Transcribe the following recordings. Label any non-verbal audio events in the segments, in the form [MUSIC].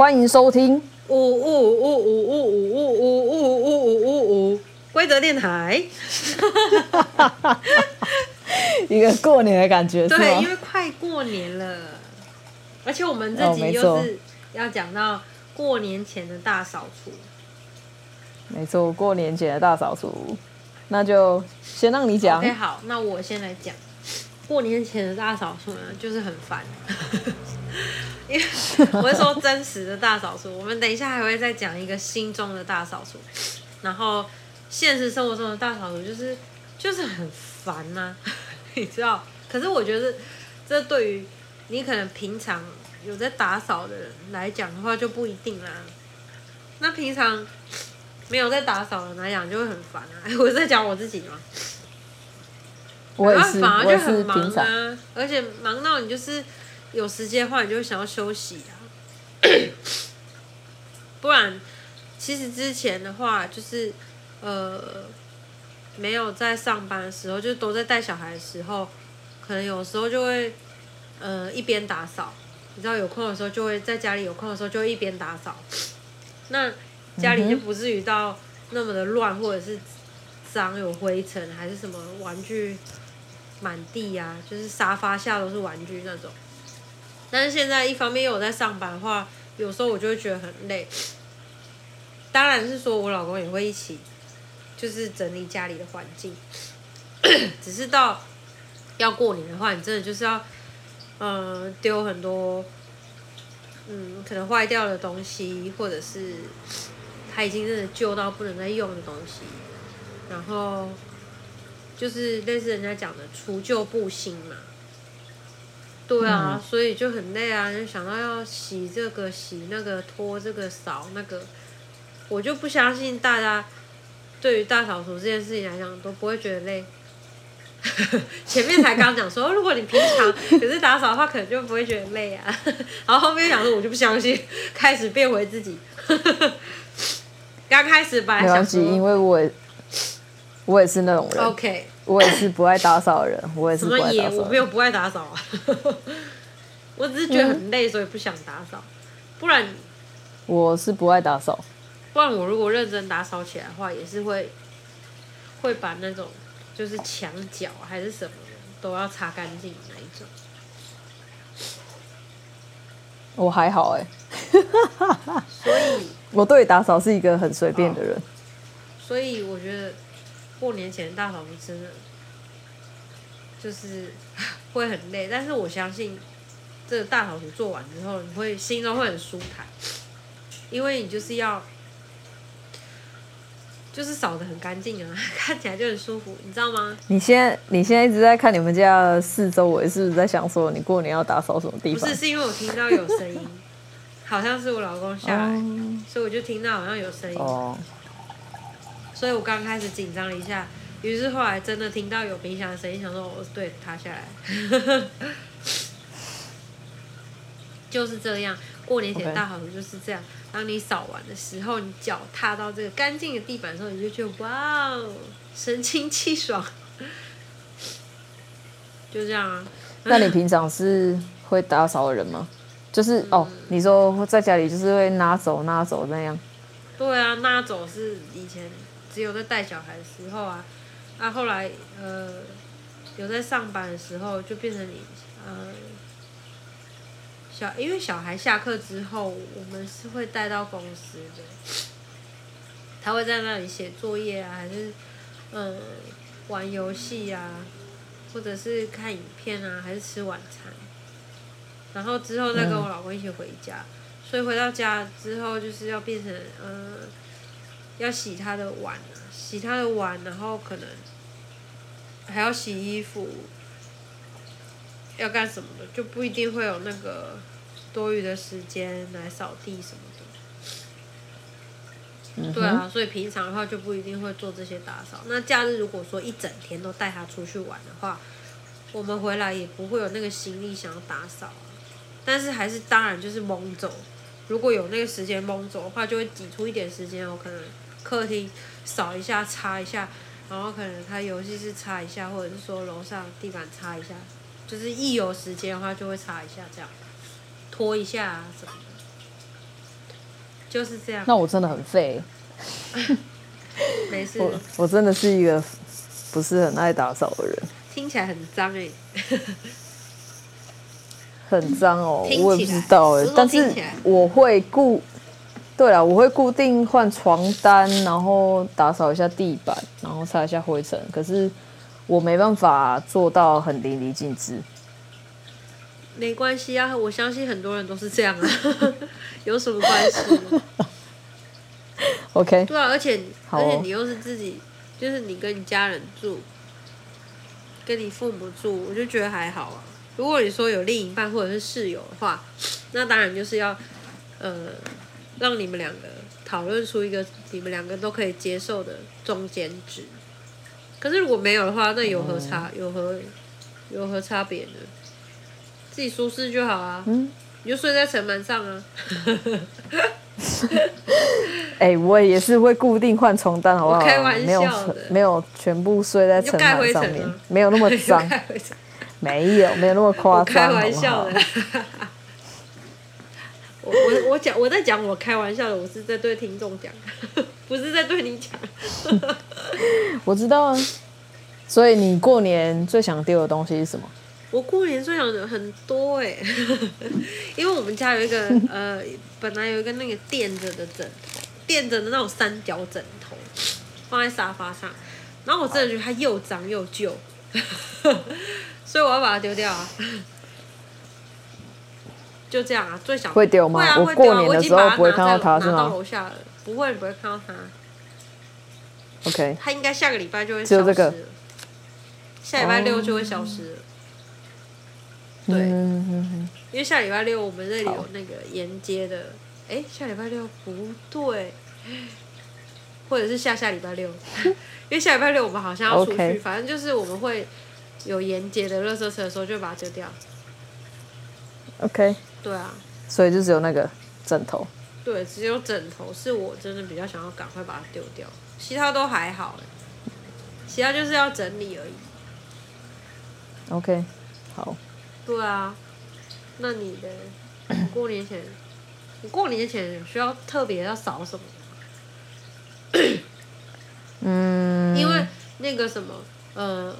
欢迎收听五五五五五五五五五五五五五规则电台，一个过年的感觉，对，因为快过年了，而且我们这集又是要讲到过年前的大扫除，没错，过年前的大扫除，那就先让你讲。OK，好，那我先来讲，过年前的大扫除呢，就是很烦。因为我是说真实的大扫除，我们等一下还会再讲一个心中的大扫除，然后现实生活中的大扫除就是就是很烦呐、啊，[LAUGHS] 你知道？可是我觉得这对于你可能平常有在打扫的人来讲的话就不一定啦。那平常没有在打扫的人来讲就会很烦啊。[LAUGHS] 我是在讲我自己吗？我也是，反而就很忙啊，而且忙到你就是。有时间的话，你就会想要休息啊。[COUGHS] 不然，其实之前的话，就是呃，没有在上班的时候，就都在带小孩的时候，可能有时候就会呃一边打扫。你知道有空的时候，就会在家里有空的时候就会一边打扫。那家里就不至于到那么的乱，或者是脏有灰尘，还是什么玩具满地啊，就是沙发下都是玩具那种。但是现在一方面又有在上班的话，有时候我就会觉得很累。当然是说我老公也会一起，就是整理家里的环境。[COUGHS] 只是到要过年的话，你真的就是要，嗯，丢很多，嗯，可能坏掉的东西，或者是他已经真的旧到不能再用的东西，然后就是类似人家讲的除旧布新嘛。对啊，嗯、所以就很累啊，就想到要洗这个洗那个拖这个扫那个，我就不相信大家对于大扫除这件事情来讲都不会觉得累。[LAUGHS] 前面才刚讲说，如果你平常 [LAUGHS] 可是打扫的话，可能就不会觉得累啊。[LAUGHS] 然后后面讲说，我就不相信，开始变回自己。刚开始本来想说，因为我也我也是那种人。OK。[COUGHS] 我也是不爱打扫的人，我也是不爱打扫。什么也我没有不爱打扫啊，[LAUGHS] 我只是觉得很累，所以不想打扫。不然，我是不爱打扫。不然我如果认真打扫起来的话，也是会会把那种就是墙角还是什么都要擦干净那一种。我还好哎，所以 [LAUGHS] 我对打扫是一个很随便的人。所以我觉得。过年前大扫除真的就是 [LAUGHS] 会很累，但是我相信这个大扫除做完之后，你会心中会很舒坦，因为你就是要就是扫的很干净啊，[LAUGHS] 看起来就很舒服，你知道吗？你现在你现在一直在看你们家四周围，是不是在想说你过年要打扫什么地方？不是，是因为我听到有声音，好像是我老公下来，oh. 所以我就听到好像有声音。Oh. 所以我刚开始紧张了一下，于是后来真的听到有冰箱的声音，想说我对塌下来，[LAUGHS] 就是这样。过年前大扫除就是这样，当你扫完的时候，你脚踏到这个干净的地板的时候，你就觉得哇哦，神清气爽，[LAUGHS] 就这样啊。那你平常是会打扫的人吗？就是、嗯、哦，你说在家里就是会拿走拿走那样。对啊，拿走是以前。只有在带小孩的时候啊，啊，后来呃，有在上班的时候，就变成你呃，小，因为小孩下课之后，我们是会带到公司的，他会在那里写作业啊，还是嗯，玩游戏啊，或者是看影片啊，还是吃晚餐，然后之后再跟我老公一起回家，嗯、所以回到家之后就是要变成嗯。呃要洗他的碗，洗他的碗，然后可能还要洗衣服，要干什么的，就不一定会有那个多余的时间来扫地什么的。嗯、对啊，所以平常的话就不一定会做这些打扫。那假日如果说一整天都带他出去玩的话，我们回来也不会有那个心力想要打扫。啊但是还是当然就是蒙走，如果有那个时间蒙走的话，就会挤出一点时间，我可能。客厅扫一下，擦一下，然后可能他游戏室擦一下，或者是说楼上地板擦一下，就是一有时间的话就会擦一下，这样拖一下啊什么的。就是这样。那我真的很废。[LAUGHS] 没事。我我真的是一个不是很爱打扫的人。听起来很脏哎。很脏哦，[LAUGHS] 我也不知道哎，但是我会固，对了，我会固定换床单，然后打扫一下地板，然后擦一下灰尘。可是我没办法做到很淋漓尽致。没关系啊，我相信很多人都是这样啊，[LAUGHS] 有什么关系？[LAUGHS] OK。对啊，而且而且你又是自己，就是你跟你家人住，跟你父母住，我就觉得还好啊。如果你说有另一半或者是室友的话，那当然就是要，呃，让你们两个讨论出一个你们两个都可以接受的中间值。可是如果没有的话，那有何差？有何有何差别呢？自己舒适就好啊。嗯，你就睡在城门上啊。[LAUGHS] 哎、欸，我也是会固定换床单，好不好？开玩笑的。没有，没有全部睡在城板上面，没有那么脏。没有，没有那么夸张。开玩笑的。我我我讲我在讲我开玩笑的，我是在对听众讲，不是在对你讲。[LAUGHS] 我知道啊。所以你过年最想丢的东西是什么？我过年最想的很多哎，因为我们家有一个呃，本来有一个那个垫着的枕头，垫着的那种三角枕头，放在沙发上，然后我真的觉得它又脏又旧。[LAUGHS] 所以我要把它丢掉啊！就这样啊，最想会丢吗？啊、我过年的时候不会看到它，是吗？拿到楼下了，不会，不会看到它。OK。它应该下个礼拜就会消失了。这个、下礼拜六就会消失了。Oh. 对，因为下礼拜六我们这里有那个沿街的，哎、欸，下礼拜六不对，或者是下下礼拜六，[LAUGHS] 因为下礼拜六我们好像要出去.反正就是我们会。有沿街的垃圾车的时候，就把它丢掉。OK。对啊。所以就只有那个枕头。对，只有枕头是我真的比较想要赶快把它丢掉，其他都还好，其他就是要整理而已。OK，好。对啊，那你的你过年前，[CLEARS THROAT] 你过年前需要特别要扫什么？[COUGHS] 嗯。因为那个什么，呃。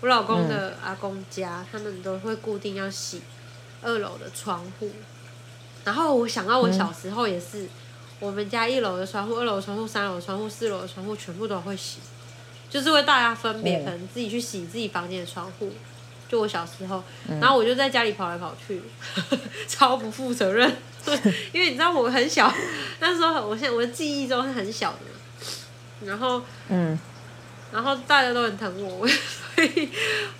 我老公的阿公家，嗯、他们都会固定要洗二楼的窗户。然后我想到我小时候也是，嗯、我们家一楼的窗户、二楼的窗户、三楼的窗户、四楼的窗户全部都会洗，就是为大家分别，可能自己去洗自己房间的窗户。就我小时候，然后我就在家里跑来跑去，嗯、[LAUGHS] 超不负责任。[LAUGHS] 因为你知道我很小，那时候我现在我的记忆中是很小的，然后嗯，然后大家都很疼我。[LAUGHS] 所以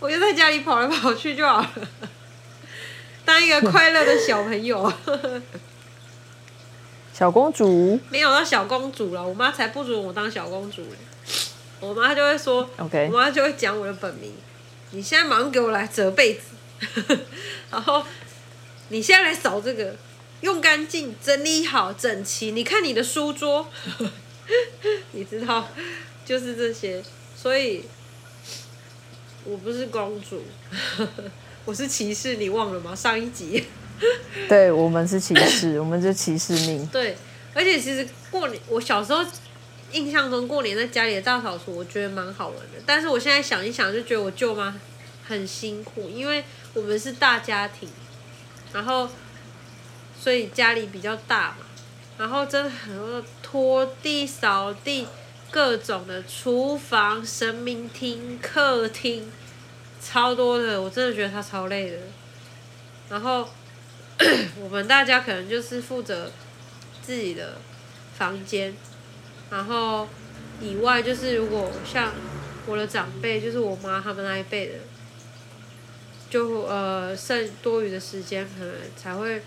我就在家里跑来跑去就好了，当一个快乐的小朋友。[LAUGHS] 小公主没有当小公主了，我妈才不准我当小公主。我妈就会说.我妈就会讲我的本名。你现在马上给我来折被子，[LAUGHS] 然后你现在来扫这个，用干净、整理好、整齐。你看你的书桌，[LAUGHS] 你知道，就是这些，所以。我不是公主，我是骑士，你忘了吗？上一集，[LAUGHS] 对，我们是骑士，[LAUGHS] 我们是骑士命。对，而且其实过年，我小时候印象中过年在家里的大扫除，我觉得蛮好玩的。但是我现在想一想，就觉得我舅妈很辛苦，因为我们是大家庭，然后所以家里比较大嘛，然后真的很多拖地、扫地。各种的厨房、神明厅、客厅，超多的，我真的觉得他超累的。然后 [CLEARS THROAT] 我们大家可能就是负责自己的房间，然后以外就是如果像我的长辈，就是我妈他们那一辈的，就呃剩多余的时间，可能才会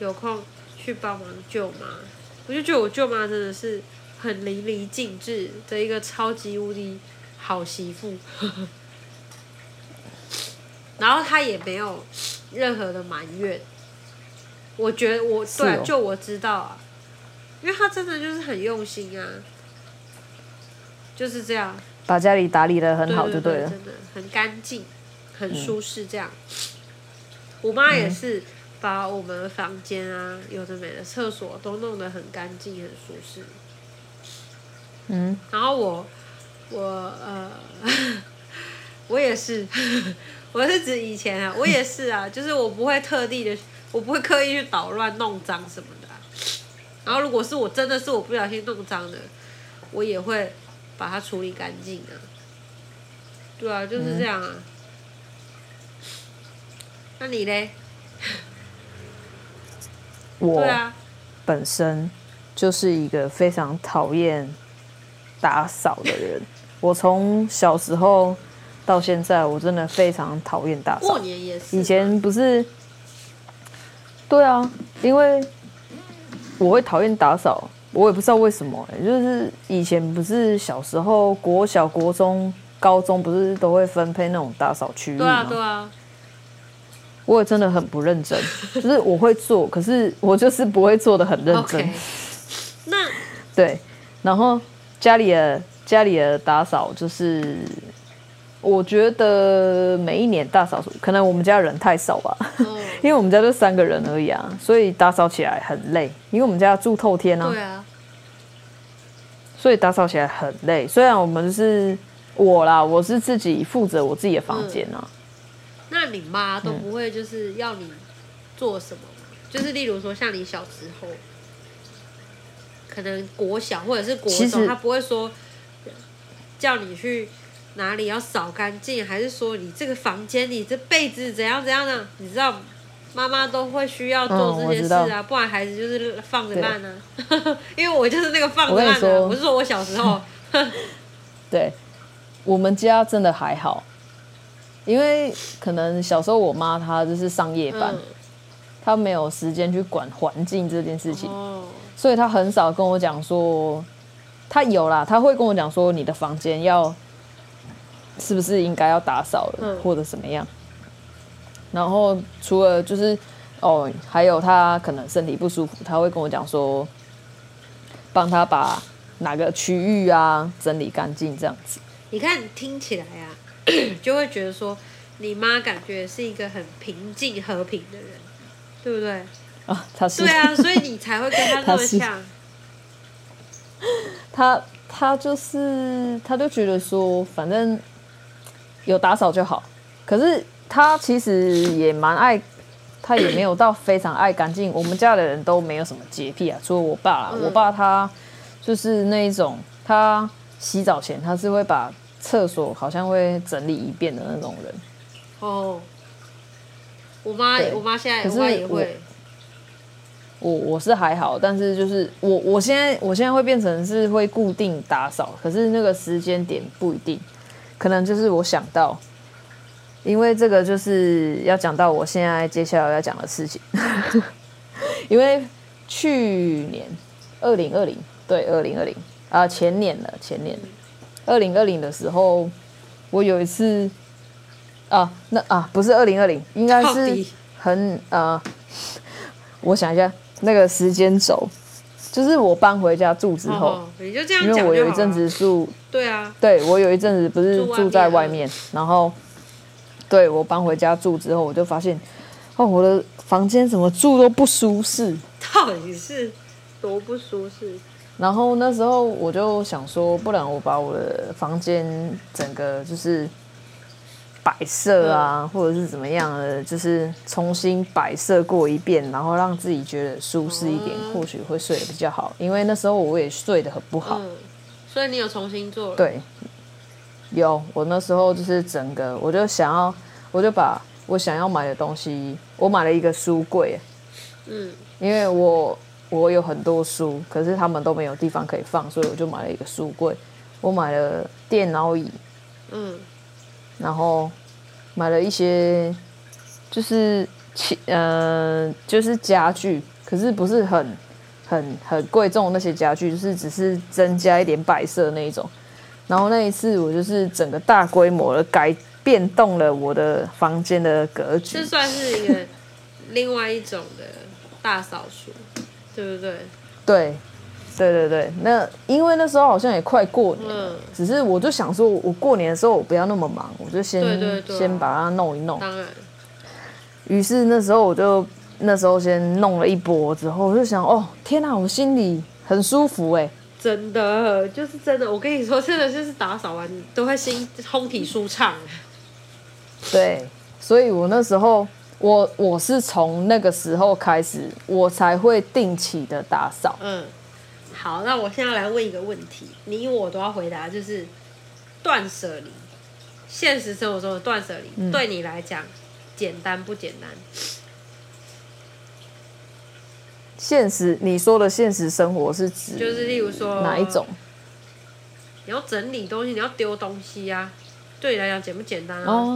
有空去帮忙舅妈。我就觉得我舅妈真的是。很淋漓尽致的一个超级无敌好媳妇，然后他也没有任何的埋怨。我觉得我对、啊，就我知道啊，因为他真的就是很用心啊，就是这样，把家里打理的很好就对了，对对对，真的很干净，很舒适这样。嗯、我妈也是，把我们的房间啊，有的没的厕所都弄得很干净、很舒适。嗯，然后我我呃，[LAUGHS] 我也是，我是指以前啊，[LAUGHS] 我也是啊，就是我不会特地的，我不会刻意去捣乱、弄脏什么的啊。然后如果是我真的是我不小心弄脏的，我也会把它处理干净的。对啊，就是这样啊。嗯、那你嘞？我本身就是一个非常讨厌打扫的人。我从小时候到现在，我真的非常讨厌打扫。过年也是。以前不是？对啊，因为我会讨厌打扫，我也不知道为什么、欸。就是以前不是小时候，国小、国中、高中不是都会分配那种打扫区域吗？对啊，对啊。我也真的很不认真，就是我会做，可是我就是不会做的很认真。[LAUGHS] 那对，然后家里的家里的打扫就是，我觉得每一年大扫除，可能我们家人太少吧，哦、[LAUGHS] 因为我们家就三个人而已啊，所以打扫起来很累。因为我们家住透天啊，对啊，所以打扫起来很累。虽然我们是我啦，我是自己负责我自己的房间啊。嗯那你妈都不会就是要你做什么吗？嗯、就是例如说像你小时候，可能国小或者是国中，她不会说叫你去哪里要扫干净，还是说你这个房间里这被子怎样怎样呢？你知道妈妈都会需要做这些事啊，嗯、不然孩子就是放着烂呢。因为我就是那个放着烂的，不是说我小时候。[LAUGHS] 对，我们家真的还好。因为可能小时候我妈她就是上夜班，嗯、她没有时间去管环境这件事情，哦、所以她很少跟我讲说，她有啦，她会跟我讲说你的房间要是不是应该要打扫了，嗯、或者怎么样。然后除了就是哦，还有他可能身体不舒服，他会跟我讲说，帮他把哪个区域啊整理干净这样子。你看听起来啊。[CLEARS THROAT] 就会觉得说，你妈感觉是一个很平静和平的人，对不对？啊，他是。对啊，所以你才会跟他那么 [LAUGHS] 像。他他就是，他就觉得说，反正有打扫就好。可是他其实也蛮爱，他也没有到非常爱干净。我们家的人都没有什么洁癖啊，除了我爸。嗯、我爸他就是那一种，他洗澡前他是会把。厕所好像会整理一遍的那种人。哦，我妈，我妈现在，我妈也会。我我是还好，但是就是我我现在我现在会变成是会固定打扫，可是那个时间点不一定，可能就是我想到，因为这个就是要讲到我现在接下来要讲的事情，[LAUGHS] 因为去年二零二零对二零二零啊前年了前年。二零二零的时候，我有一次啊，那啊不是二零二零，应该是很底呃，我想一下那个时间轴，就是我搬回家住之后，哦、你就这样讲，因为我有一阵子住，对啊，对我有一阵子不是住在外面，然后对我搬回家住之后，我就发现哦，我的房间怎么住都不舒适，到底是多不舒适？然后那时候我就想说，不然我把我的房间整个就是摆设啊，或者是怎么样的，就是重新摆设过一遍，然后让自己觉得舒适一点，或许会睡得比较好。因为那时候我也睡得很不好。所以你有重新做了？对，有。我那时候就是整个，我就想要，我就把我想要买的东西，我买了一个书柜。嗯，因为我。我有很多书，可是他们都没有地方可以放，所以我就买了一个书柜。我买了电脑椅，嗯，然后买了一些，就是其呃，就是家具，可是不是很很很贵重的那些家具，就是只是增加一点摆设那一种。然后那一次我就是整个大规模的改变动了我的房间的格局，这算是一个 [LAUGHS] 另外一种的大扫除。对不对？对，对对对。那因为那时候好像也快过年了，嗯、只是我就想说，我过年的时候我不要那么忙，我就先对对对、啊、先把它弄一弄。当然。于是那时候我就那时候先弄了一波之后，我就想，哦，天哪，我心里很舒服哎，真的就是真的，我跟你说，真的就是打扫完都会心通体舒畅。对，所以我那时候，我我是从那个时候开始，我才会定期的打扫。嗯，好，那我现在来问一个问题，你我都要回答，就是断舍离，现实生活中的断舍离，嗯、对你来讲简单不简单？现实，你说的现实生活是指就是例如说哪一种？你要整理东西，你要丢东西呀、啊。对你来讲简不简单啊？Oh.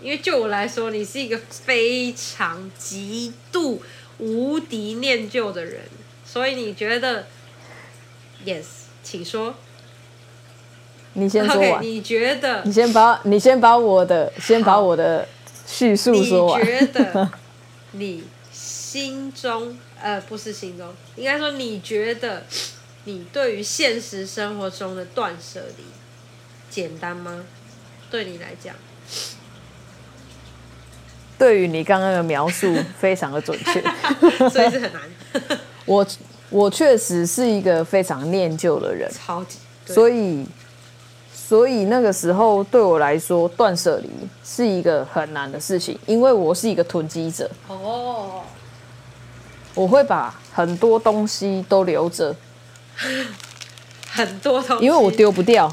因为就我来说，你是一个非常极度无敌念旧的人，所以你觉得，yes，请说。你先说完。Okay, 你觉得？你先把，你先把我的，先把我的叙述说完。你觉得你心中，呃，不是心中，应该说你觉得你对于现实生活中的断舍离简单吗？对你来讲，对于你刚刚的描述 [LAUGHS] 非常的准确，[LAUGHS] 所以是很难。[LAUGHS] 我我确实是一个非常念旧的人，超级。所以所以那个时候对我来说，断舍离是一个很难的事情，因为我是一个囤积者。哦，我会把很多东西都留着，很多东西，因为我丢不掉。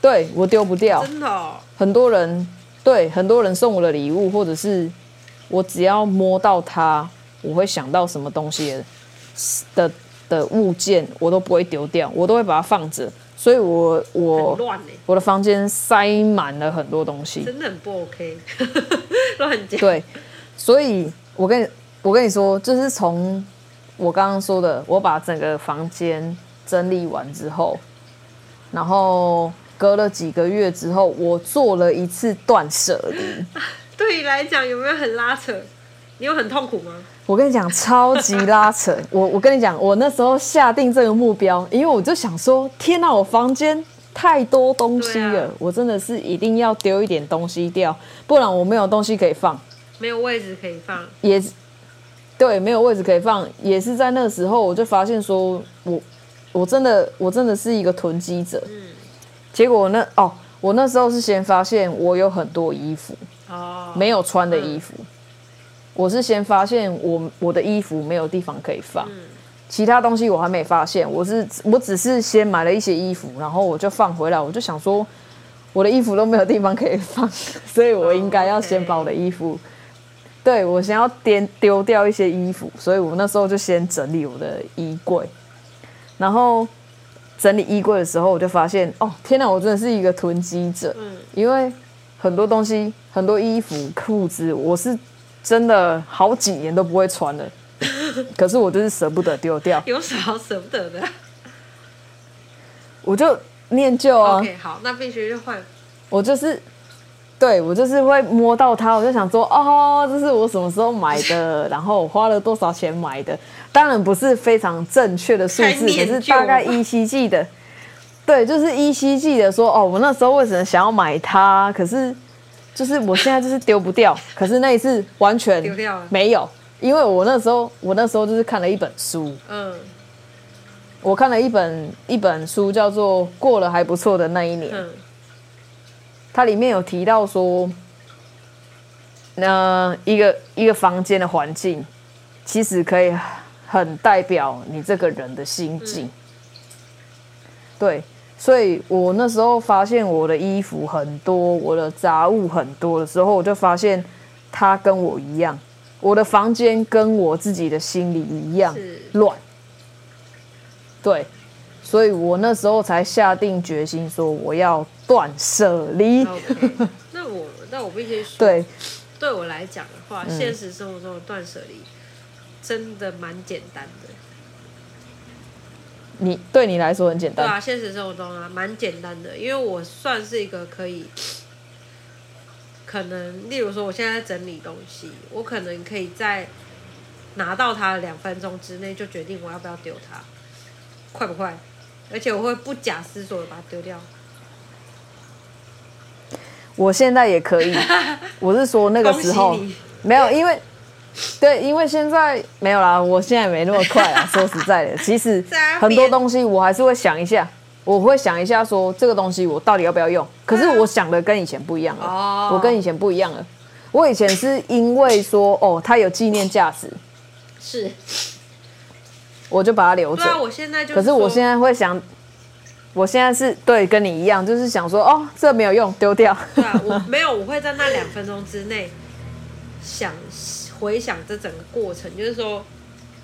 对，我丢不掉，真的哦。很多人对很多人送我的礼物，或者是我只要摸到它，我会想到什么东西的的，的物件，我都不会丢掉，我都会把它放着。所以我我我的房间塞满了很多东西，真的很不 OK，[LAUGHS] 乱讲。对，所以我跟你我跟你说，就是从我刚刚说的，我把整个房间整理完之后，然后。隔了几个月之后，我做了一次断舍离。对你来讲有没有很拉扯？你有很痛苦吗？我跟你讲，超级拉扯。我我跟你讲，我那时候下定这个目标，因为我就想说，天哪，我房间太多东西了，啊、我真的是一定要丢一点东西掉，不然我没有东西可以放，没有位置可以放。也对，没有位置可以放，也是在那个时候，我就发现说我我真的我真的是一个囤积者。嗯。结果那哦，我那时候是先发现我有很多衣服哦，没有穿的衣服。嗯、我是先发现我我的衣服没有地方可以放，嗯、其他东西我还没发现。我是我只是先买了一些衣服，然后我就放回来。我就想说，我的衣服都没有地方可以放，所以我应该要先把我的衣服，对，我先要丢丢掉一些衣服。所以我那时候就先整理我的衣柜，然后。整理衣柜的时候，我就发现，哦，天哪，我真的是一个囤积者。嗯，因为很多东西，很多衣服、裤子，我是真的好几年都不会穿了。[LAUGHS] 可是我就是舍不得丢掉。有什么好舍不得的？我就念旧啊。OK，好，那必须就换。我就是。对，我就是会摸到它，我就想说，哦，这是我什么时候买的，[LAUGHS] 然后我花了多少钱买的。当然不是非常正确的数字，可是大概依稀记得。对，就是依稀记得说，哦，我那时候为什么想要买它？可是就是我现在就是丢不掉。[LAUGHS] 可是那一次完全丢掉了，没有，因为我那时候我那时候就是看了一本书，嗯，我看了一本一本书，叫做《过了还不错的那一年》。嗯它里面有提到说，那一个一个房间的环境，其实可以很代表你这个人的心境。嗯、对，所以我那时候发现我的衣服很多，我的杂物很多的时候，我就发现他跟我一样，我的房间跟我自己的心里一样乱。对。所以我那时候才下定决心说我要断舍离。Okay. 那我那我必须说，对，对我来讲的话，嗯、现实生活中的断舍离真的蛮简单的。你对你来说很简单？对啊，现实生活中啊蛮简单的，因为我算是一个可以，可能例如说我现在在整理东西，我可能可以在拿到它两分钟之内就决定我要不要丢它，快不快？而且我会不假思索的把它丢掉。我现在也可以，[LAUGHS] 我是说那个时候没有，因为对，因为现在没有啦，我现在没那么快啊。[LAUGHS] 说实在的，其实很多东西我还是会想一下，我会想一下说这个东西我到底要不要用。可是我想的跟以前不一样了，哦，我跟以前不一样了。我以前是因为说哦，它有纪念价值，是，我就把它留着。对啊，我现在就可是我现在会想，我现在是对跟你一样，就是想说哦，这没有用，丢掉。对啊，我没有，我会在那两分钟之内想。回想这整个过程，就是说，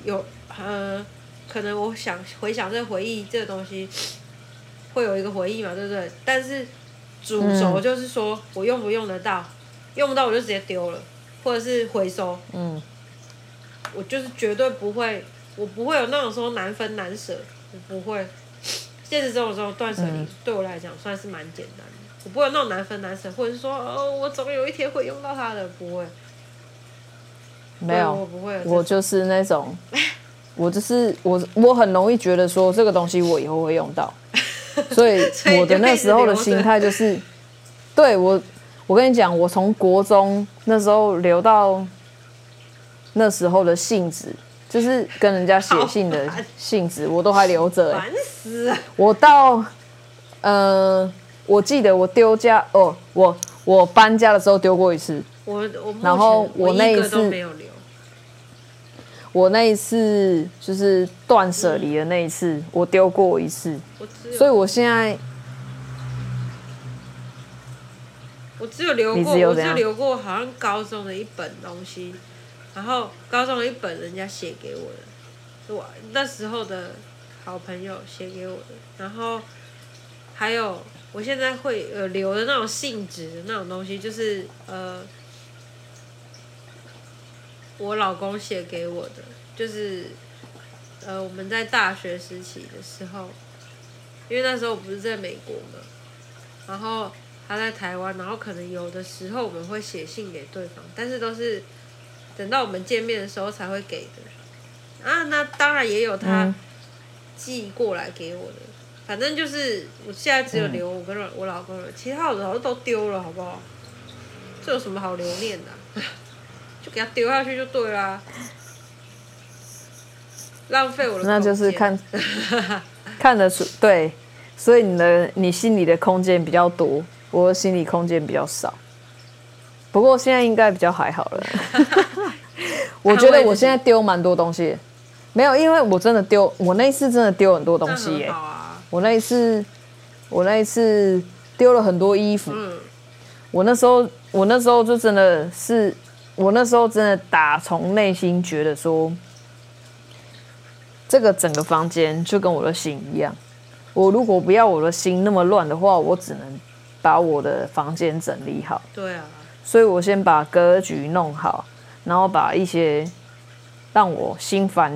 有呃，可能我想回想这回忆，这个东西会有一个回忆嘛，对不对？但是主轴就是说我用不用得到，用不到我就直接丢了，或者是回收。嗯，我就是绝对不会，我不会有那种说难分难舍，我不会。现实生活中断舍离对我来讲算是蛮简单的，我不会有那种难分难舍，或者是说哦，我总有一天会用到它的，不会。没有，我不会。我就是那种，我就是我，我很容易觉得说这个东西我以后会用到，[LAUGHS] 所以我的那时候的心态就是，对我，我跟你讲，我从国中那时候留到那时候的信纸，就是跟人家写信的信纸，我都还留着。烦死！我到，呃，我记得我丢家哦，我我搬家的时候丢过一次，我我然后我那一次没有留。我那一次就是断舍离的那一次，嗯、我丢过一次，所以我现在我只有留过，我只有留过好像高中的一本东西，然后高中一本人家写给我的，是我那时候的好朋友写给我的，然后还有我现在会呃留的那种信纸的那种东西，就是呃。我老公写给我的，就是，呃，我们在大学时期的时候，因为那时候我不是在美国嘛，然后他在台湾，然后可能有的时候我们会写信给对方，但是都是等到我们见面的时候才会给的。啊，那当然也有他寄过来给我的，反正就是我现在只有留我跟我老公了，其他的好像都丢了，好不好？这有什么好留念的？[LAUGHS] 就给他丢下去就对啦，浪费我的。那就是看 [LAUGHS] 看得出对，所以你的你心里的空间比较多，我的心理空间比较少。不过现在应该比较还好了。[LAUGHS] 我觉得我现在丢蛮多东西，没有，因为我真的丢，我那一次真的丢很多东西耶。啊、我那一次，我那一次丢了很多衣服。嗯、我那时候，我那时候就真的是。我那时候真的打从内心觉得说，这个整个房间就跟我的心一样。我如果不要我的心那么乱的话，我只能把我的房间整理好。对啊。所以我先把格局弄好，然后把一些让我心烦，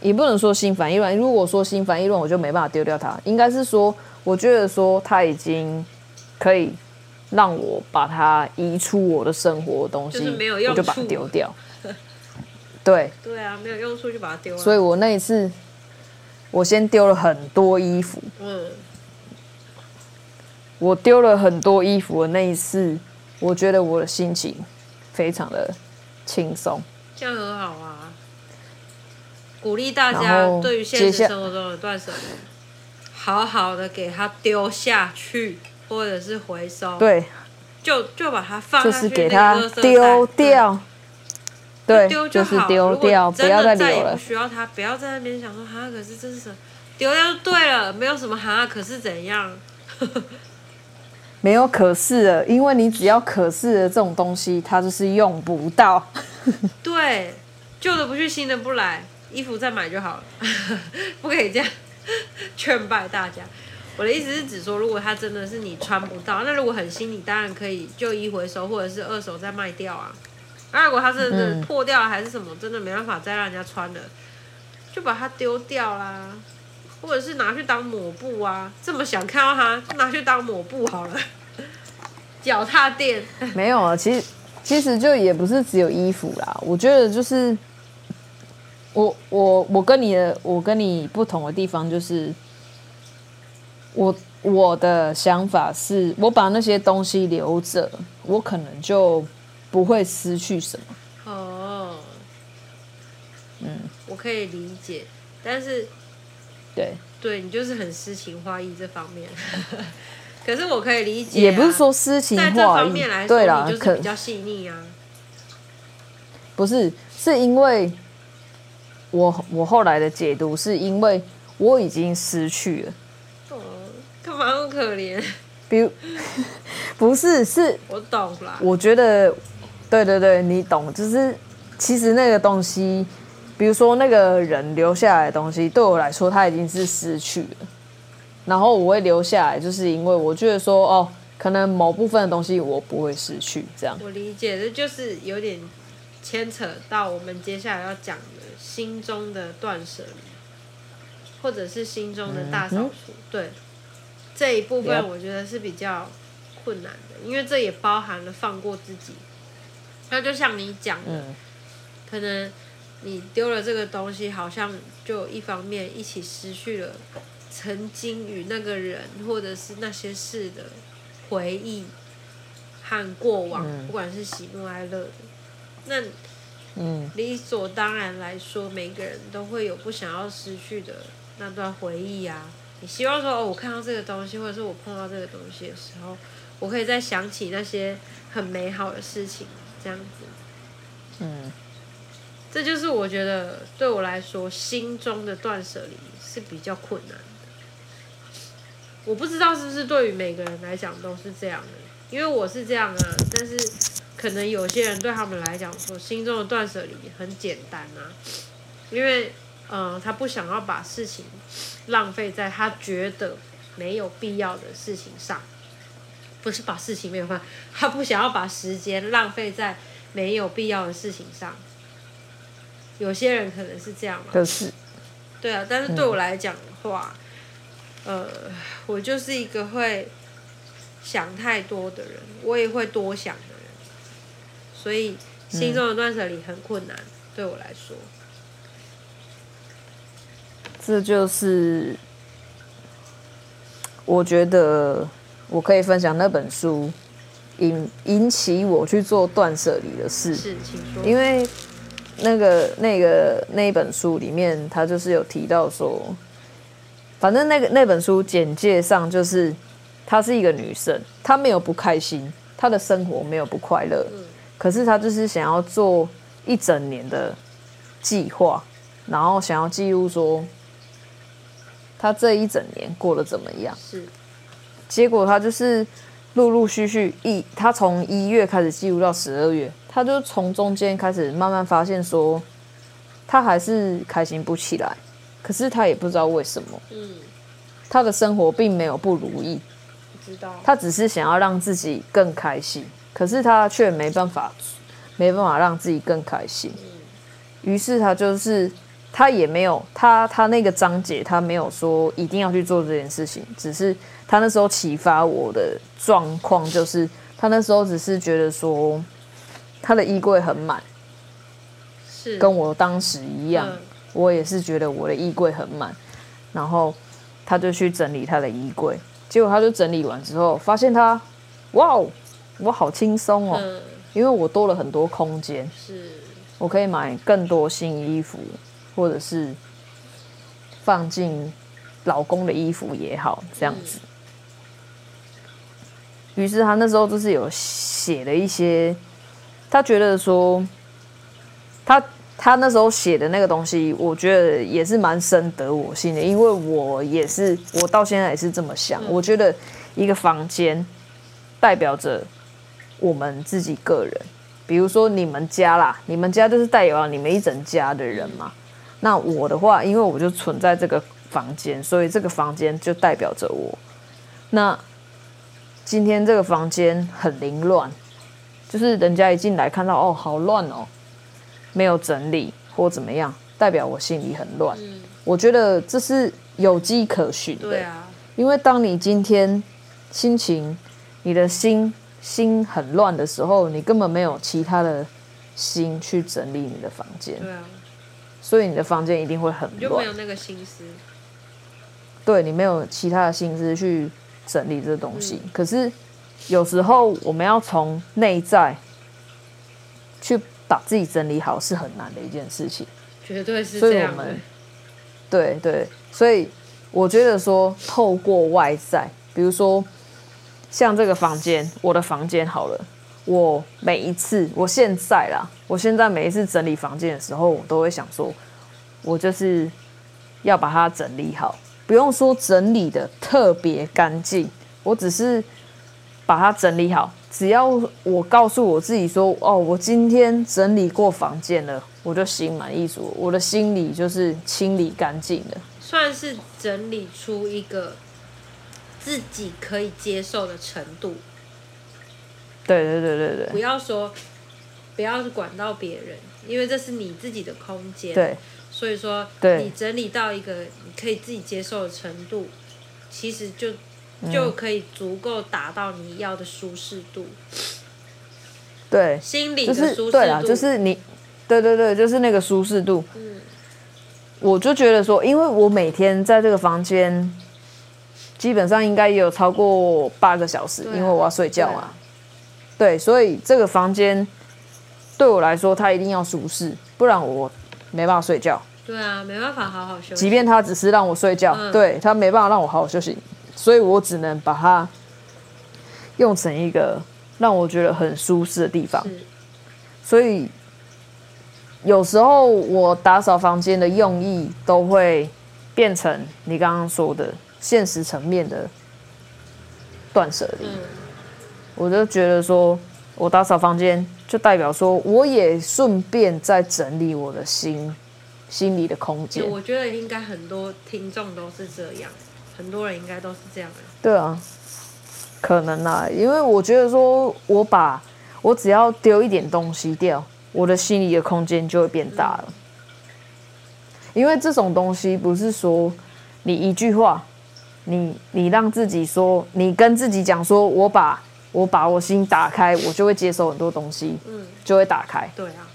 也不能说心烦意乱。如果说心烦意乱，我就没办法丢掉它。应该是说，我觉得说它已经可以。让我把它移出我的生活的东西，我就把它丢掉。[LAUGHS] 对对啊，没有用处就把它丢了。所以我那一次，我先丢了很多衣服。嗯，我丢了很多衣服的那一次，我觉得我的心情非常的轻松。这样很好啊！鼓励大家对于现实生活中的断舍离，好好的给它丢下去。或者是回收，对，就就把它放就是给它丢掉，对，丢就是丢掉，不要再留了。不需要它，不要在那边想说哈，可是这是什么？丢掉就对了，没有什么哈，可是怎样？没有可是的，因为你只要可是的这种东西，它就是用不到。[LAUGHS] 对，旧的不去，新的不来，衣服再买就好了，[LAUGHS] 不可以这样劝败大家。我的意思是指说，如果它真的是你穿不到，那如果很新，你当然可以旧衣回收，或者是二手再卖掉啊。那如果它真的破掉了还是什么，真的没办法再让人家穿了，就把它丢掉啦，或者是拿去当抹布啊。这么想看到它，就拿去当抹布好了。[LAUGHS] 脚踏垫没有啊，其实其实就也不是只有衣服啦。我觉得就是我我我跟你的我跟你不同的地方就是。我我的想法是，我把那些东西留着，我可能就不会失去什么。哦，嗯我可以理解，但是，对，对你就是很诗情画意这方面，[LAUGHS] 可是我可以理解、啊，也不是说诗情画意，在这方面来说，对啦，你就是比较细腻啊。不是，是因为我我后来的解读是因为我已经失去了。哦，干嘛那么可怜？比如，[LAUGHS] 不是，是，我懂啦。我觉得，对对对，你懂，就是其实那个东西，比如说那个人留下来的东西，对我来说，他已经是失去了。然后我会留下来，就是因为我觉得说，哦，可能某部分的东西我不会失去，这样。我理解，这就是有点。牵扯到我们接下来要讲的心中的断舍离，或者是心中的大扫除，嗯、对这一部分，我觉得是比较困难的，因为这也包含了放过自己。那就像你讲的，嗯、可能你丢了这个东西，好像就一方面一起失去了曾经与那个人或者是那些事的回忆和过往，嗯、不管是喜怒哀乐的。那，嗯，理所当然来说，每个人都会有不想要失去的那段回忆啊。你希望说，哦，我看到这个东西，或者是我碰到这个东西的时候，我可以再想起那些很美好的事情，这样子。嗯，这就是我觉得对我来说，心中的断舍离是比较困难的。我不知道是不是对于每个人来讲都是这样的，因为我是这样啊，但是。可能有些人对他们来讲说，心中的断舍离很简单啊，因为，嗯、呃，他不想要把事情浪费在他觉得没有必要的事情上，不是把事情没有办法，他不想要把时间浪费在没有必要的事情上。有些人可能是这样嘛，就是，对啊，但是对我来讲的话，嗯、呃，我就是一个会想太多的人，我也会多想的人。所以，心中的断舍离很困难，嗯、对我来说。这就是我觉得我可以分享那本书引引起我去做断舍离的事。是，请说。因为那个那个那一本书里面，他就是有提到说，反正那个那本书简介上就是她是一个女生，她没有不开心，她的生活没有不快乐。嗯可是她就是想要做一整年的计划，然后想要记录说她这一整年过得怎么样。是，结果她就是陆陆续续一，他从一月开始记录到十二月，他就从中间开始慢慢发现说，他还是开心不起来。可是他也不知道为什么。嗯，他的生活并没有不如意。知道。他只是想要让自己更开心。可是他却没办法，没办法让自己更开心。于是他就是，他也没有他他那个章节，他没有说一定要去做这件事情。只是他那时候启发我的状况，就是他那时候只是觉得说，他的衣柜很满，是跟我当时一样，我也是觉得我的衣柜很满。然后他就去整理他的衣柜，结果他就整理完之后，发现他，哇哦！我好轻松哦，嗯、因为我多了很多空间，是，我可以买更多新衣服，或者是放进老公的衣服也好，这样子。于、嗯、是他那时候就是有写了一些，他觉得说，他他那时候写的那个东西，我觉得也是蛮深得我心的，因为我也是，我到现在也是这么想。嗯、我觉得一个房间代表着。我们自己个人，比如说你们家啦，你们家就是代表了你们一整家的人嘛。那我的话，因为我就存在这个房间，所以这个房间就代表着我。那今天这个房间很凌乱，就是人家一进来看到哦，好乱哦，没有整理或怎么样，代表我心里很乱。嗯。我觉得这是有迹可循的。对啊。因为当你今天心情，你的心。心很乱的时候，你根本没有其他的心去整理你的房间。对啊，所以你的房间一定会很乱。就没有那个心思。对，你没有其他的心思去整理这东西。嗯。可是有时候我们要从内在去把自己整理好，是很难的一件事情。绝对是这样。所以我们，对对，所以我觉得说，透过外在，比如说像这个房间，我的房间好了，我每一次，我现在啦，我现在每一次整理房间的时候，我都会想说，我就是要把它整理好，不用说整理的特别干净，我只是把它整理好。只要我告诉我自己说，哦，我今天整理过房间了，我就心满意足，我的心里就是清理干净的，算是整理出一个自己可以接受的程度。对对对对对，不要说，不要管到别人，因为这是你自己的空间。对，所以说，你整理到一个你可以自己接受的程度，其实就。就可以足够达到你要的舒适度，对，心理的舒适度，就是对啦，就是你，对对对，就是那个舒适度。嗯，我就觉得说，因为我每天在这个房间，基本上应该也有超过八个小时，啊、因为我要睡觉嘛。啊、对，所以这个房间对我来说，它一定要舒适，不然我没办法睡觉。对啊，没办法好好休息。即便他只是让我睡觉，嗯、对他没办法让我好好休息。所以我只能把它用成一个让我觉得很舒适的地方。所以有时候我打扫房间的用意都会变成你刚刚说的现实层面的断舍离。我就觉得说，我打扫房间就代表说，我也顺便在整理我的心心里的空间。我觉得应该很多听众都是这样。很多人应该都是这样的。对啊，可能啊，因为我觉得说，我把我只要丢一点东西掉，我的心里的空间就会变大了。因为这种东西不是说你一句话，你你让自己说，你跟自己讲说，我把我把我心打开，我就会接受很多东西，嗯，就会打开。对啊，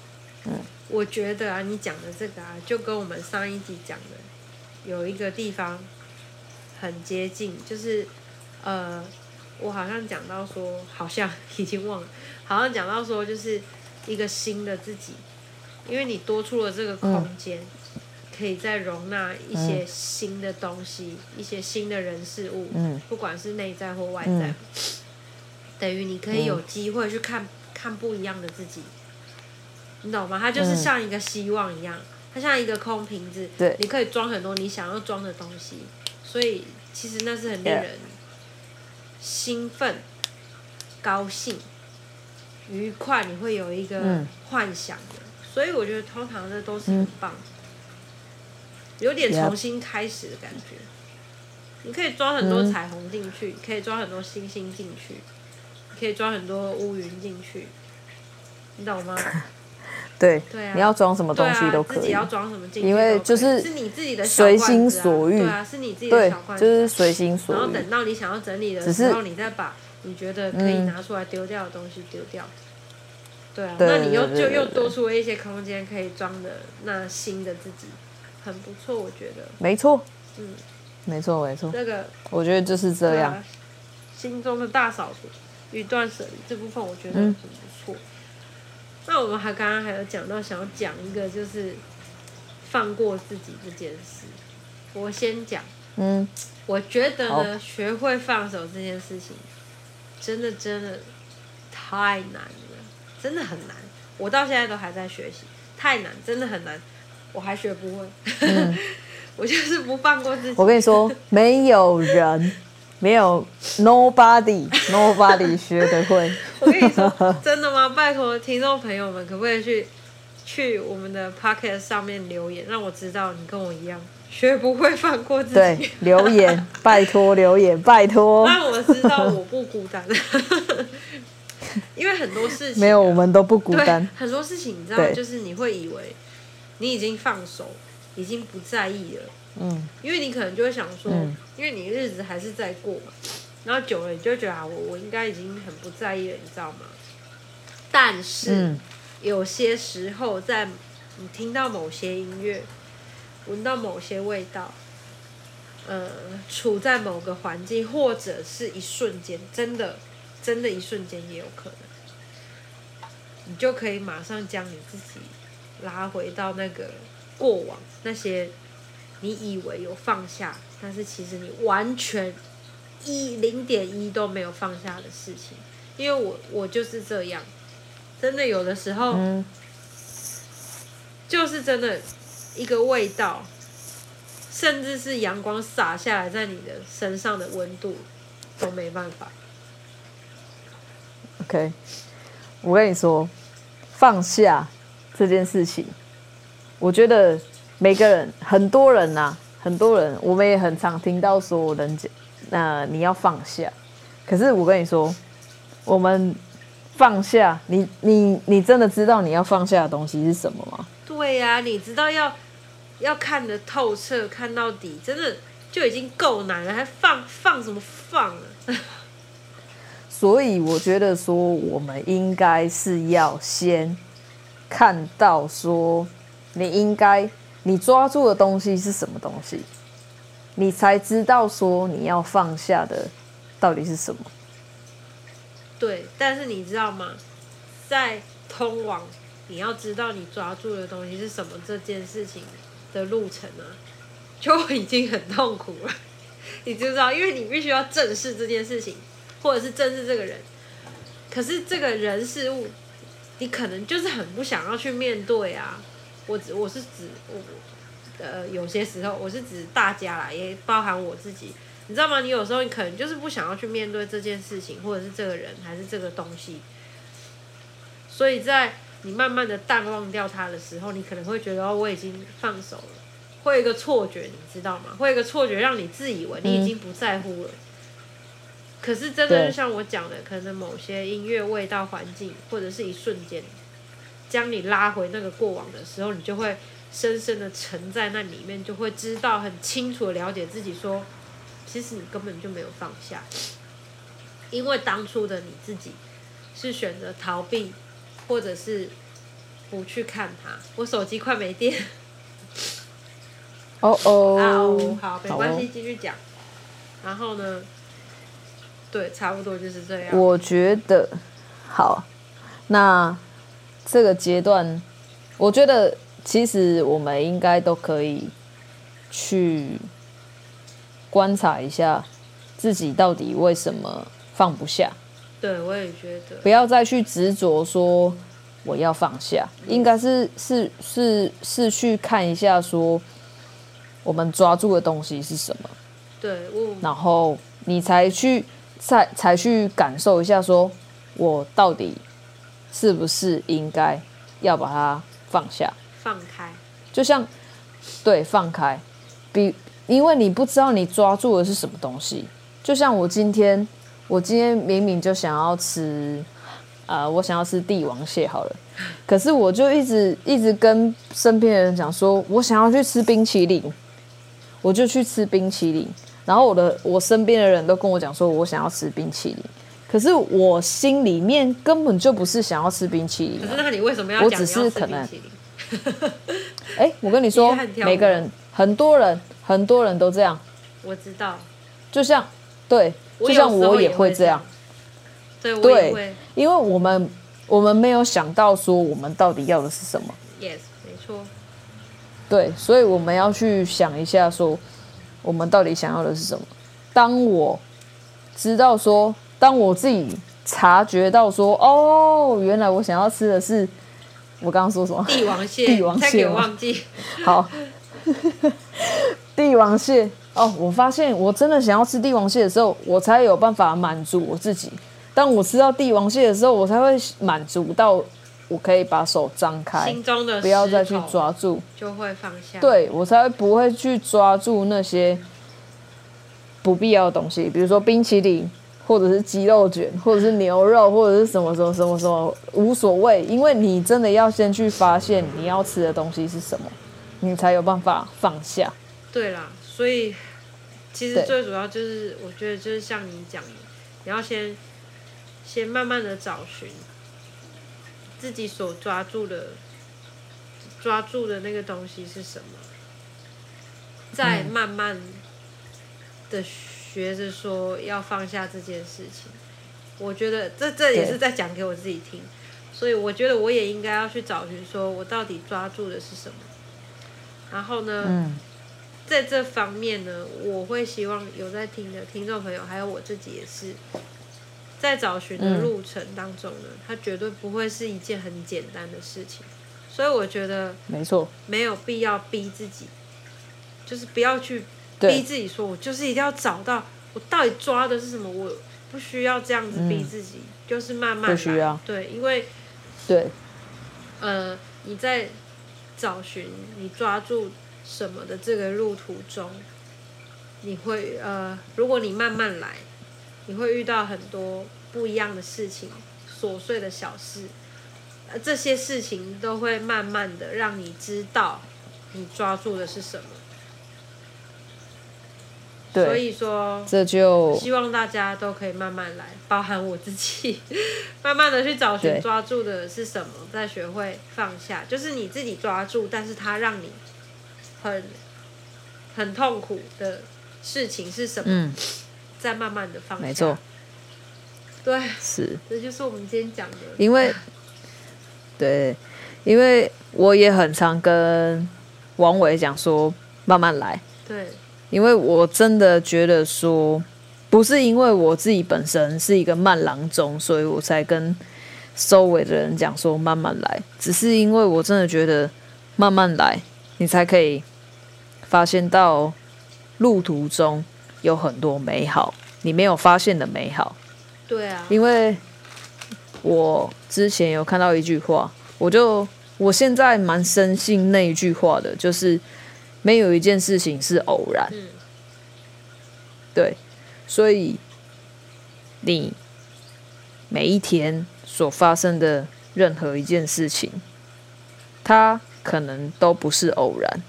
嗯，我觉得啊，你讲的这个啊，就跟我们上一集讲的有一个地方。很接近，就是，呃，我好像讲到说，好像已经忘了，好像讲到说，就是一个新的自己，因为你多出了这个空间，嗯、可以再容纳一些新的东西，嗯、一些新的人事物，嗯、不管是内在或外在，嗯、等于你可以有机会去看看不一样的自己，你懂吗？它就是像一个希望一样，它像一个空瓶子，对，你可以装很多你想要装的东西。所以其实那是很令人兴奋、高兴、愉快，你会有一个幻想的。所以我觉得通常这都是很棒，有点重新开始的感觉。你可以装很多彩虹进去，可以装很多星星进去，可以装很多乌云进去，你懂吗？[LAUGHS] 对，对啊。你要装什么东西都可以，因为就是随心所欲，对啊，是你自己的小罐子，就是随心所欲。然后等到你想要整理的时候，你再把你觉得可以拿出来丢掉的东西丢掉。对啊，那你又就又多出了一些空间可以装的那新的自己，很不错，我觉得。没错，嗯，没错没错。这个我觉得就是这样，心中的大扫除与断舍离这部分，我觉得很不错。那我们还刚刚还有讲到，想要讲一个就是放过自己这件事。我先讲，嗯，我觉得呢，学会放手这件事情，真的真的太难了，真的很难。我到现在都还在学习，太难，真的很难，我还学不会。嗯、[LAUGHS] 我就是不放过自己。我跟你说，没有人。没有，nobody，nobody [LAUGHS] 学得会。[LAUGHS] 我跟你说，真的吗？[LAUGHS] 拜托听众朋友们，可不可以去去我们的 pocket 上面留言，让我知道你跟我一样学不会放过自己。对，留言，拜托留言，拜托。让我知道我不孤单。因为很多事情、啊、没有，我们都不孤单。很多事情你知道，就是你会以为你已经放手，已经不在意了。嗯，因为你可能就会想说，嗯、因为你日子还是在过嘛，然后久了你就觉得啊，我我应该已经很不在意了，你知道吗？但是、嗯、有些时候，在你听到某些音乐，闻到某些味道，呃，处在某个环境，或者是一瞬间，真的，真的，一瞬间也有可能，你就可以马上将你自己拉回到那个过往那些你以为有放下，但是其实你完全一零点一都没有放下的事情。因为我我就是这样，真的有的时候，嗯、就是真的一个味道，甚至是阳光洒下来在你的身上的温度都没办法。OK，我跟你说，放下这件事情，我觉得每个人、很多人呐、啊，很多人，我们也很常听到说人家，那你要放下。可是我跟你说，我们放下，你你你真的知道你要放下的东西是什么吗？对呀、啊，你知道要要看得透彻，看到底，真的就已经够难了，还放放什么放啊？[LAUGHS] 所以我觉得说，我们应该是要先看到说，你应该你抓住的东西是什么东西，你才知道说你要放下的到底是什么。对，但是你知道吗？在通往你要知道你抓住的东西是什么这件事情的路程啊，就已经很痛苦了。你知不知道？因为你必须要正视这件事情。或者是正视这个人，可是这个人事物，你可能就是很不想要去面对啊。我指我是指我，呃，有些时候我是指大家啦，也包含我自己，你知道吗？你有时候你可能就是不想要去面对这件事情，或者是这个人，还是这个东西。所以在你慢慢的淡忘掉它的时候，你可能会觉得哦，我已经放手了，会有一个错觉，你知道吗？会有一个错觉，让你自以为你已经不在乎了。嗯可是真的就像我讲的，可能某些音乐、味道、环境，或者是一瞬间，将你拉回那个过往的时候，你就会深深的沉在那里面，就会知道很清楚的了解自己，说，其实你根本就没有放下，因为当初的你自己是选择逃避，或者是不去看它。我手机快没电。[LAUGHS] 哦哦。好，没关系，继续讲。然后呢？对，差不多就是这样。我觉得好，那这个阶段，我觉得其实我们应该都可以去观察一下自己到底为什么放不下。对，我也觉得。不要再去执着说我要放下，嗯、应该是是是是去看一下说我们抓住的东西是什么。对，然后你才去。才才去感受一下，说我到底是不是应该要把它放下、放开？就像对放开，比因为你不知道你抓住的是什么东西。就像我今天，我今天明明就想要吃，啊、呃，我想要吃帝王蟹好了，可是我就一直一直跟身边的人讲说，我想要去吃冰淇淋，我就去吃冰淇淋。然后我的我身边的人都跟我讲说，我想要吃冰淇淋，可是我心里面根本就不是想要吃冰淇淋。可是那你为什么要？我只是可能。[LAUGHS] 哎，我跟你说，每个人很多人很多人都这样。我知道。就像对，就像我也会这样。对，对，因为我们我们没有想到说我们到底要的是什么。Yes，没错。对，所以我们要去想一下说。我们到底想要的是什么？当我知道说，当我自己察觉到说，哦，原来我想要吃的是，我刚刚说什么？帝王蟹。帝王蟹。忘记。好。帝王蟹。哦，我发现我真的想要吃帝王蟹的时候，我才有办法满足我自己。当我吃到帝王蟹的时候，我才会满足到。我可以把手张开，心中的不要再去抓住，就会放下。对，我才会不会去抓住那些不必要的东西，比如说冰淇淋，或者是鸡肉卷，或者是牛肉，或者是什么什么什么什么，无所谓。因为你真的要先去发现你要吃的东西是什么，你才有办法放下。对啦，所以其实最主要就是，我觉得就是像你讲的，你要先先慢慢的找寻。自己所抓住的、抓住的那个东西是什么？再慢慢的学着说要放下这件事情。我觉得这这也是在讲给我自己听，所以我觉得我也应该要去找寻，说我到底抓住的是什么。然后呢，嗯、在这方面呢，我会希望有在听的听众朋友，还有我自己也是，在找寻的路程当中呢，嗯、它绝对不会是一件很简单的事情。所以我觉得，没错，没有必要逼自己，就是不要去逼自己说，我就是一定要找到我到底抓的是什么，我不需要这样子逼自己，嗯、就是慢慢来。不需要。对，因为，对，呃，你在找寻你抓住什么的这个路途中，你会呃，如果你慢慢来，你会遇到很多不一样的事情，琐碎的小事。这些事情都会慢慢的让你知道，你抓住的是什么。对，所以说，这就希望大家都可以慢慢来，包含我自己，[LAUGHS] 慢慢的去找寻抓住的是什么，再学会放下。就是你自己抓住，但是它让你很很痛苦的事情是什么？嗯，再慢慢的放下。没错。对，是，这就是我们今天讲的，因为。[LAUGHS] 对，因为我也很常跟王伟讲说，慢慢来。对，因为我真的觉得说，不是因为我自己本身是一个慢郎中，所以我才跟周围的人讲说慢慢来。只是因为我真的觉得慢慢来，你才可以发现到路途中有很多美好，你没有发现的美好。对啊，因为。我之前有看到一句话，我就我现在蛮深信那一句话的，就是没有一件事情是偶然。嗯。对，所以你每一天所发生的任何一件事情，它可能都不是偶然。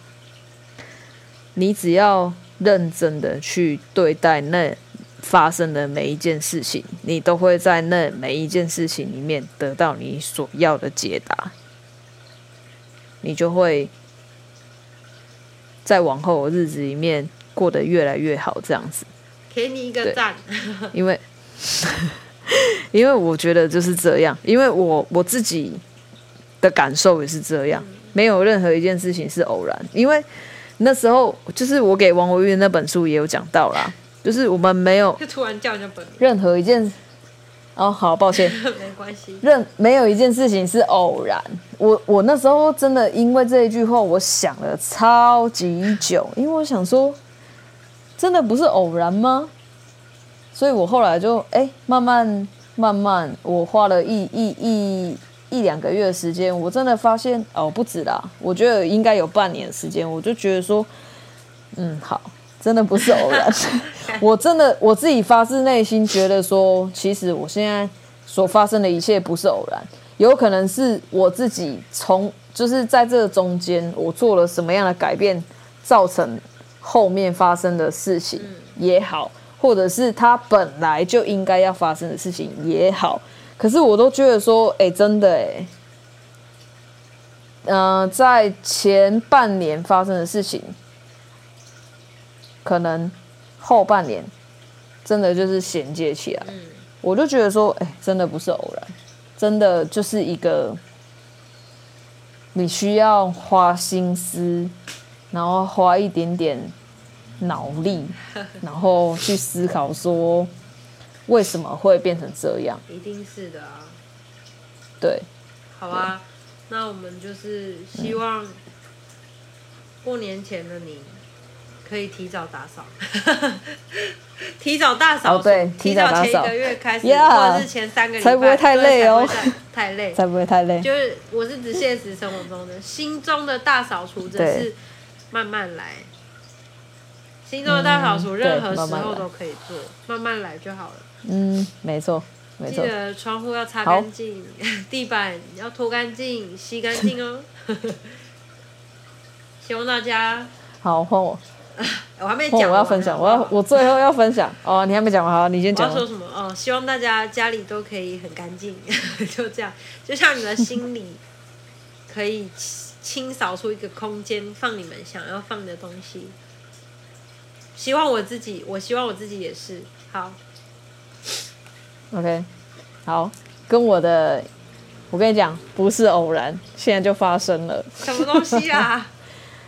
你只要认真的去对待那。发生的每一件事情，你都会在那每一件事情里面得到你所要的解答，你就会在往后的日子里面过得越来越好。这样子，给你一个赞，[LAUGHS] 因为因为我觉得就是这样，因为我我自己的感受也是这样，没有任何一件事情是偶然，因为那时候就是我给王维玉那本书也有讲到啦。就是我们没有，就突然叫人家本，任何一件，哦，好，抱歉，[LAUGHS] 没关系，任没有一件事情是偶然。我我那时候真的因为这一句话，我想了超级久，因为我想说，真的不是偶然吗？所以我后来就哎、欸，慢慢慢慢，我花了一一一一两个月的时间，我真的发现哦，不止啦，我觉得应该有半年的时间，我就觉得说，嗯，好。真的不是偶然，我真的我自己发自内心觉得说，其实我现在所发生的一切不是偶然，有可能是我自己从就是在这个中间我做了什么样的改变，造成后面发生的事情也好，或者是它本来就应该要发生的事情也好，可是我都觉得说，哎、欸，真的哎、欸，嗯、呃，在前半年发生的事情。可能后半年真的就是衔接起来，嗯、我就觉得说，哎、欸，真的不是偶然，真的就是一个你需要花心思，然后花一点点脑力，[LAUGHS] 然后去思考说为什么会变成这样。一定是的啊。对。好啊，那我们就是希望过年前的你。可以提早打扫，[LAUGHS] 提早大扫除，对，提早前一个月开始，yeah, 或者是前三个礼拜，才不会太累哦，太累，才不会太累。就是我是指现实生活中的心中的大扫除，只是慢慢来。心中的大扫除，任何时候都可以做，慢慢来就好了。嗯，没错，没错。记得窗户要擦干净，[LAUGHS] 地板要拖干净、吸干净哦。[LAUGHS] 希望大家好换我。[LAUGHS] 我还没讲，我要分享，我要我最后要分享哦。你还没讲完，好，你先讲。我要说什么？哦，希望大家家里都可以很干净，[LAUGHS] 就这样，就像你的心里可以清扫出一个空间，放你们想要放的东西。希望我自己，我希望我自己也是好。OK，好，跟我的，我跟你讲，不是偶然，现在就发生了。什么东西啊？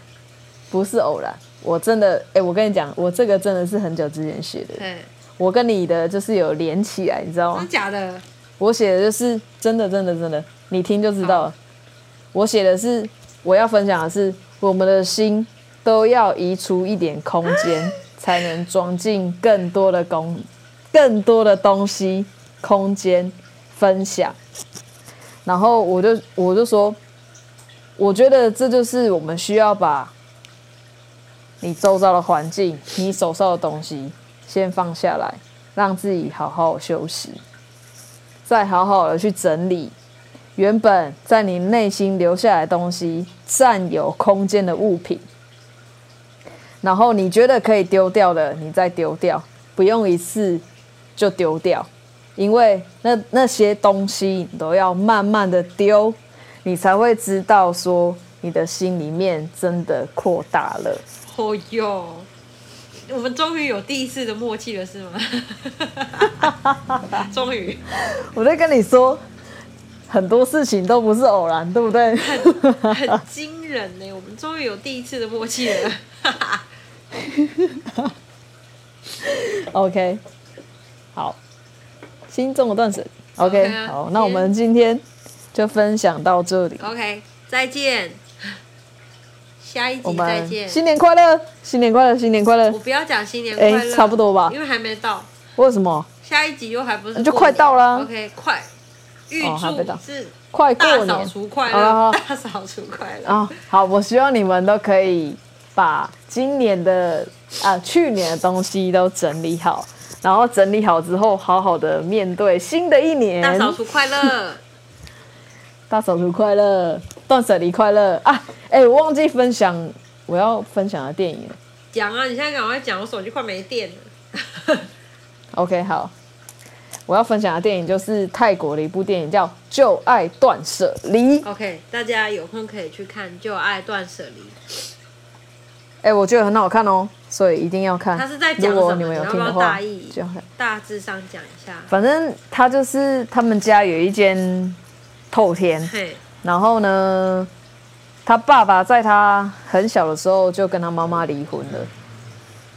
[LAUGHS] 不是偶然，我真的，哎、欸，我跟你讲，我这个真的是很久之前写的。对，我跟你的就是有连起来，你知道吗？真的假的？我写的就是真的，真的，真的，你听就知道了。我写的是，我要分享的是，我们的心都要移出一点空间，才能装进更多的工，更多的东西，空间分享。然后我就我就说，我觉得这就是我们需要把你周遭的环境、你手上的东西先放下来，让自己好好休息，再好好的去整理。原本在你内心留下来的东西，占有空间的物品，然后你觉得可以丢掉的，你再丢掉，不用一次就丢掉，因为那那些东西你都要慢慢的丢，你才会知道说你的心里面真的扩大了。哦哟，我们终于有第一次的默契了，是吗？[LAUGHS] 终于，我在跟你说。很多事情都不是偶然，对不对？很很惊人呢，我们终于有第一次的默契了。[LAUGHS] OK，好，心中的断舍。OK，, okay 好，那我们今天就分享到这里。OK，再见，下一集再见。新年快乐，新年快乐，新年快乐。我不要讲新年快乐，欸，差不多吧，因为还没到。为什么？下一集又还不是就快到了？OK，快。预祝是快过年，大扫除快乐，大扫除快乐啊！好，我希望你们都可以把今年的啊去年的东西都整理好，然后整理好之后，好好的面对新的一年。大扫除快乐，大扫除快乐，断舍离快乐啊！哎、欸，我忘记分享我要分享的电影了。讲啊！你现在赶快讲，我手机快没电了。[LAUGHS] OK，好。我要分享的电影就是泰国的一部电影，叫《旧爱断舍离》。OK，大家有空可以去看《旧爱断舍离》。哎、欸，我觉得很好看哦，所以一定要看。他是在讲什么？如果你们有听的话，要不要大意？大致上讲一下。反正他就是他们家有一间透天，然后呢，他爸爸在他很小的时候就跟他妈妈离婚了，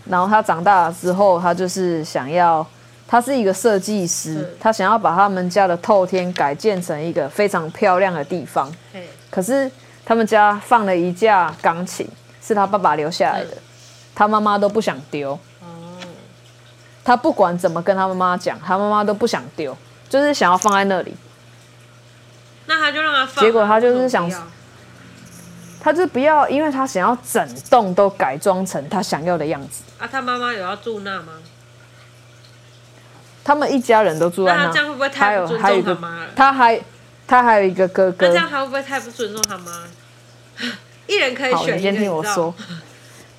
然后他长大了之后，他就是想要。他是一个设计师，他想要把他们家的透天改建成一个非常漂亮的地方。可是他们家放了一架钢琴，是他爸爸留下来的，他妈妈都不想丢。他不管怎么跟他妈妈讲，他妈妈都不想丢，就是想要放在那里。那他就让他放。结果他就是想，他就不要，因为他想要整栋都改装成他想要的样子。啊，他妈妈有要住那吗？他们一家人都住在那，那他这样会不会太不尊重他妈了？他还他还有一个哥哥，那这样他会不会太不尊重他妈？[LAUGHS] 一人可以选一个，你先听我说。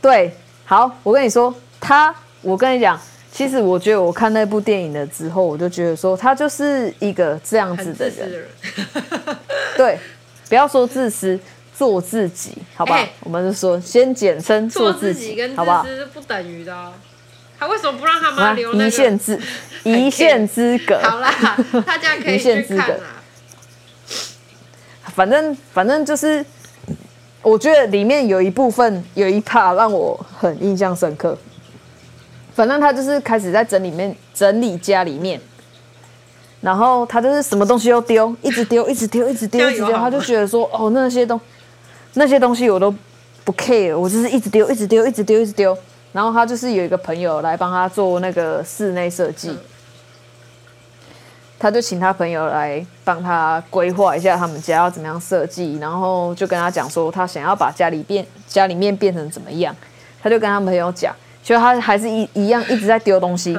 对，好，我跟你说，他，我跟你讲，其实我觉得我看那部电影了之后，我就觉得说，他就是一个这样子的人。[LAUGHS] 对，不要说自私，做自己，好吧？欸、我们就说，先简称做自己，跟好不好？是不等于的、哦。他为什么不让他妈留那个？一线之 [LAUGHS] 一线之隔。好啦，大家可以去看啦。反正反正就是，我觉得里面有一部分有一 part 让我很印象深刻。反正他就是开始在整理面整理家里面，然后他就是什么东西都丢，一直丢，一直丢，一直丢，一直丢。他就觉得说，哦，那些东那些东西我都不 care，我就是一直丢，一直丢，一直丢，一直丢。然后他就是有一个朋友来帮他做那个室内设计，他就请他朋友来帮他规划一下他们家要怎么样设计，然后就跟他讲说他想要把家里变家里面变成怎么样，他就跟他朋友讲，其实他还是一一样一直在丢东西，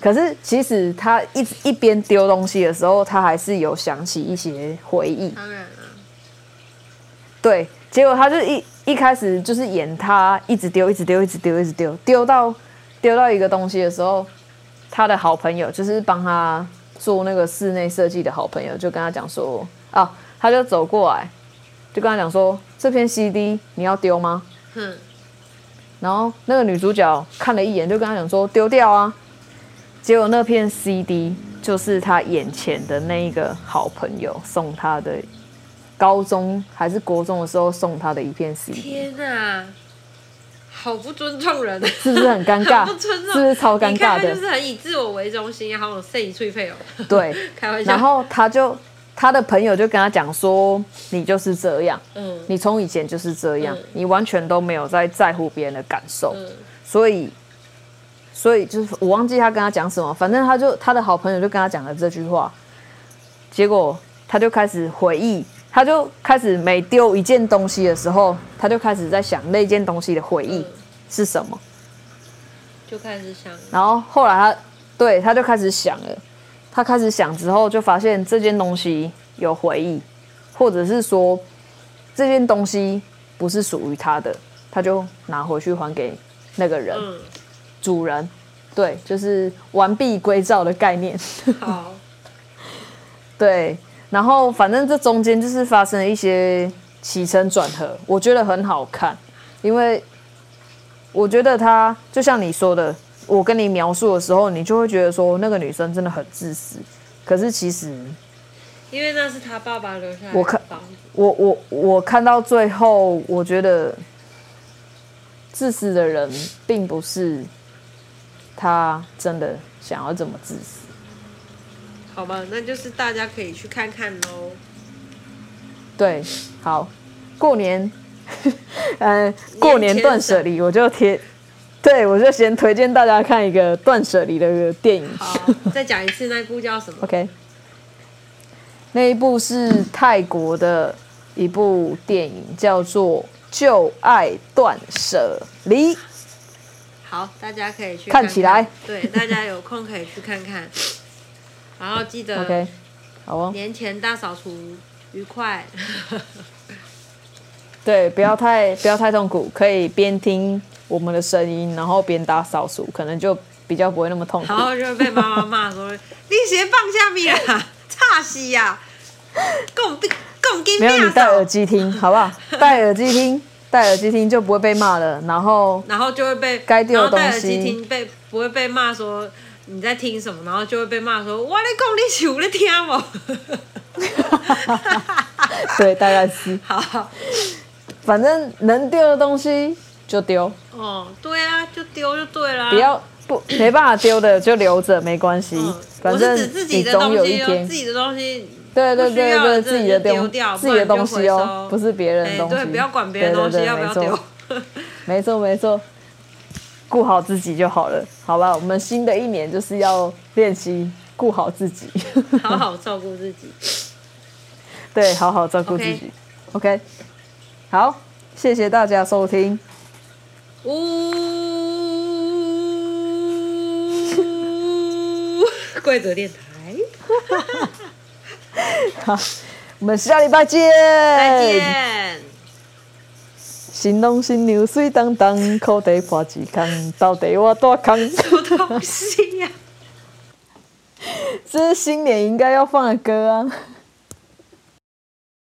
可是其实他一一边丢东西的时候，他还是有想起一些回忆，当然了，对，结果他就一。一开始就是演他一直丢，一直丢，一直丢，一直丢，丢到丢到一个东西的时候，他的好朋友就是帮他做那个室内设计的好朋友，就跟他讲说啊，他就走过来，就跟他讲说，这片 CD 你要丢吗？嗯。然后那个女主角看了一眼，就跟他讲说丢掉啊。结果那片 CD 就是他眼前的那一个好朋友送他的。高中还是国中的时候送他的一片 CD。天哪！好不尊重人，是不是很尴尬？不尊重，是不是超尴尬的？就是很以自我为中心，好有善意脆配哦。对，[LAUGHS] 开玩笑。然后他就他的朋友就跟他讲说：“你就是这样，嗯，你从以前就是这样，嗯、你完全都没有在在乎别人的感受，嗯、所以，所以就是我忘记他跟他讲什么，反正他就他的好朋友就跟他讲了这句话，结果他就开始回忆。”他就开始每丢一件东西的时候，他就开始在想那件东西的回忆是什么，就开始想。然后后来他对他就开始想了，他开始想之后就发现这件东西有回忆，或者是说这件东西不是属于他的，他就拿回去还给那个人，嗯、主人。对，就是完璧归赵的概念。好，[LAUGHS] 对。然后，反正这中间就是发生了一些起承转合，我觉得很好看，因为我觉得他就像你说的，我跟你描述的时候，你就会觉得说那个女生真的很自私。可是其实，因为那是他爸爸留下来的。我看，我我我看到最后，我觉得自私的人并不是他真的想要这么自私。好吧，那就是大家可以去看看喽。对，好，过年，嗯，[LAUGHS] 过年断舍离，我就贴，对我就先推荐大家看一个断舍离的电影。好，再讲一次，那部叫什么？OK，那一部是泰国的一部电影，叫做《旧爱断舍离》。好，大家可以去看，看起来。对，大家有空可以去看看。[LAUGHS] 然后记得，OK，好哦。年前大扫除愉快。对，不要太不要太痛苦，可以边听我们的声音，然后边打扫除，可能就比较不会那么痛苦。然后就会被妈妈骂说：“你鞋放下面啊，[LAUGHS] 差死呀！”共并共跟没有你戴耳机听，好不好？[LAUGHS] 戴耳机听，戴耳机听就不会被骂了。然后然后就会被该丢的东西，戴耳机听被不会被骂说。你在听什么？然后就会被骂说：“我在讲你是有在听吗？” [LAUGHS] 对，大概是。好，反正能丢的东西就丢。哦，对啊，就丢就对啦。不要不没办法丢的就留着，没关系。嗯、反正你总有一天自己的东西。对对对对，自己的丢掉，自己的东西哦，不是别人的东西。对，不要管别人的东西要不要丢。[LAUGHS] 没错没错。顾好自己就好了，好吧？我们新的一年就是要练习顾好自己，[LAUGHS] 好好照顾自己。对，好好照顾自己。OK，好，谢谢大家收听。呜，[LAUGHS] 贵族电台。[LAUGHS] 好，我们下礼拜见。再见。新郎新娘水当当，口袋破几空，到底我大空？什么东西呀、啊？[LAUGHS] 这是新年应该要放的歌啊！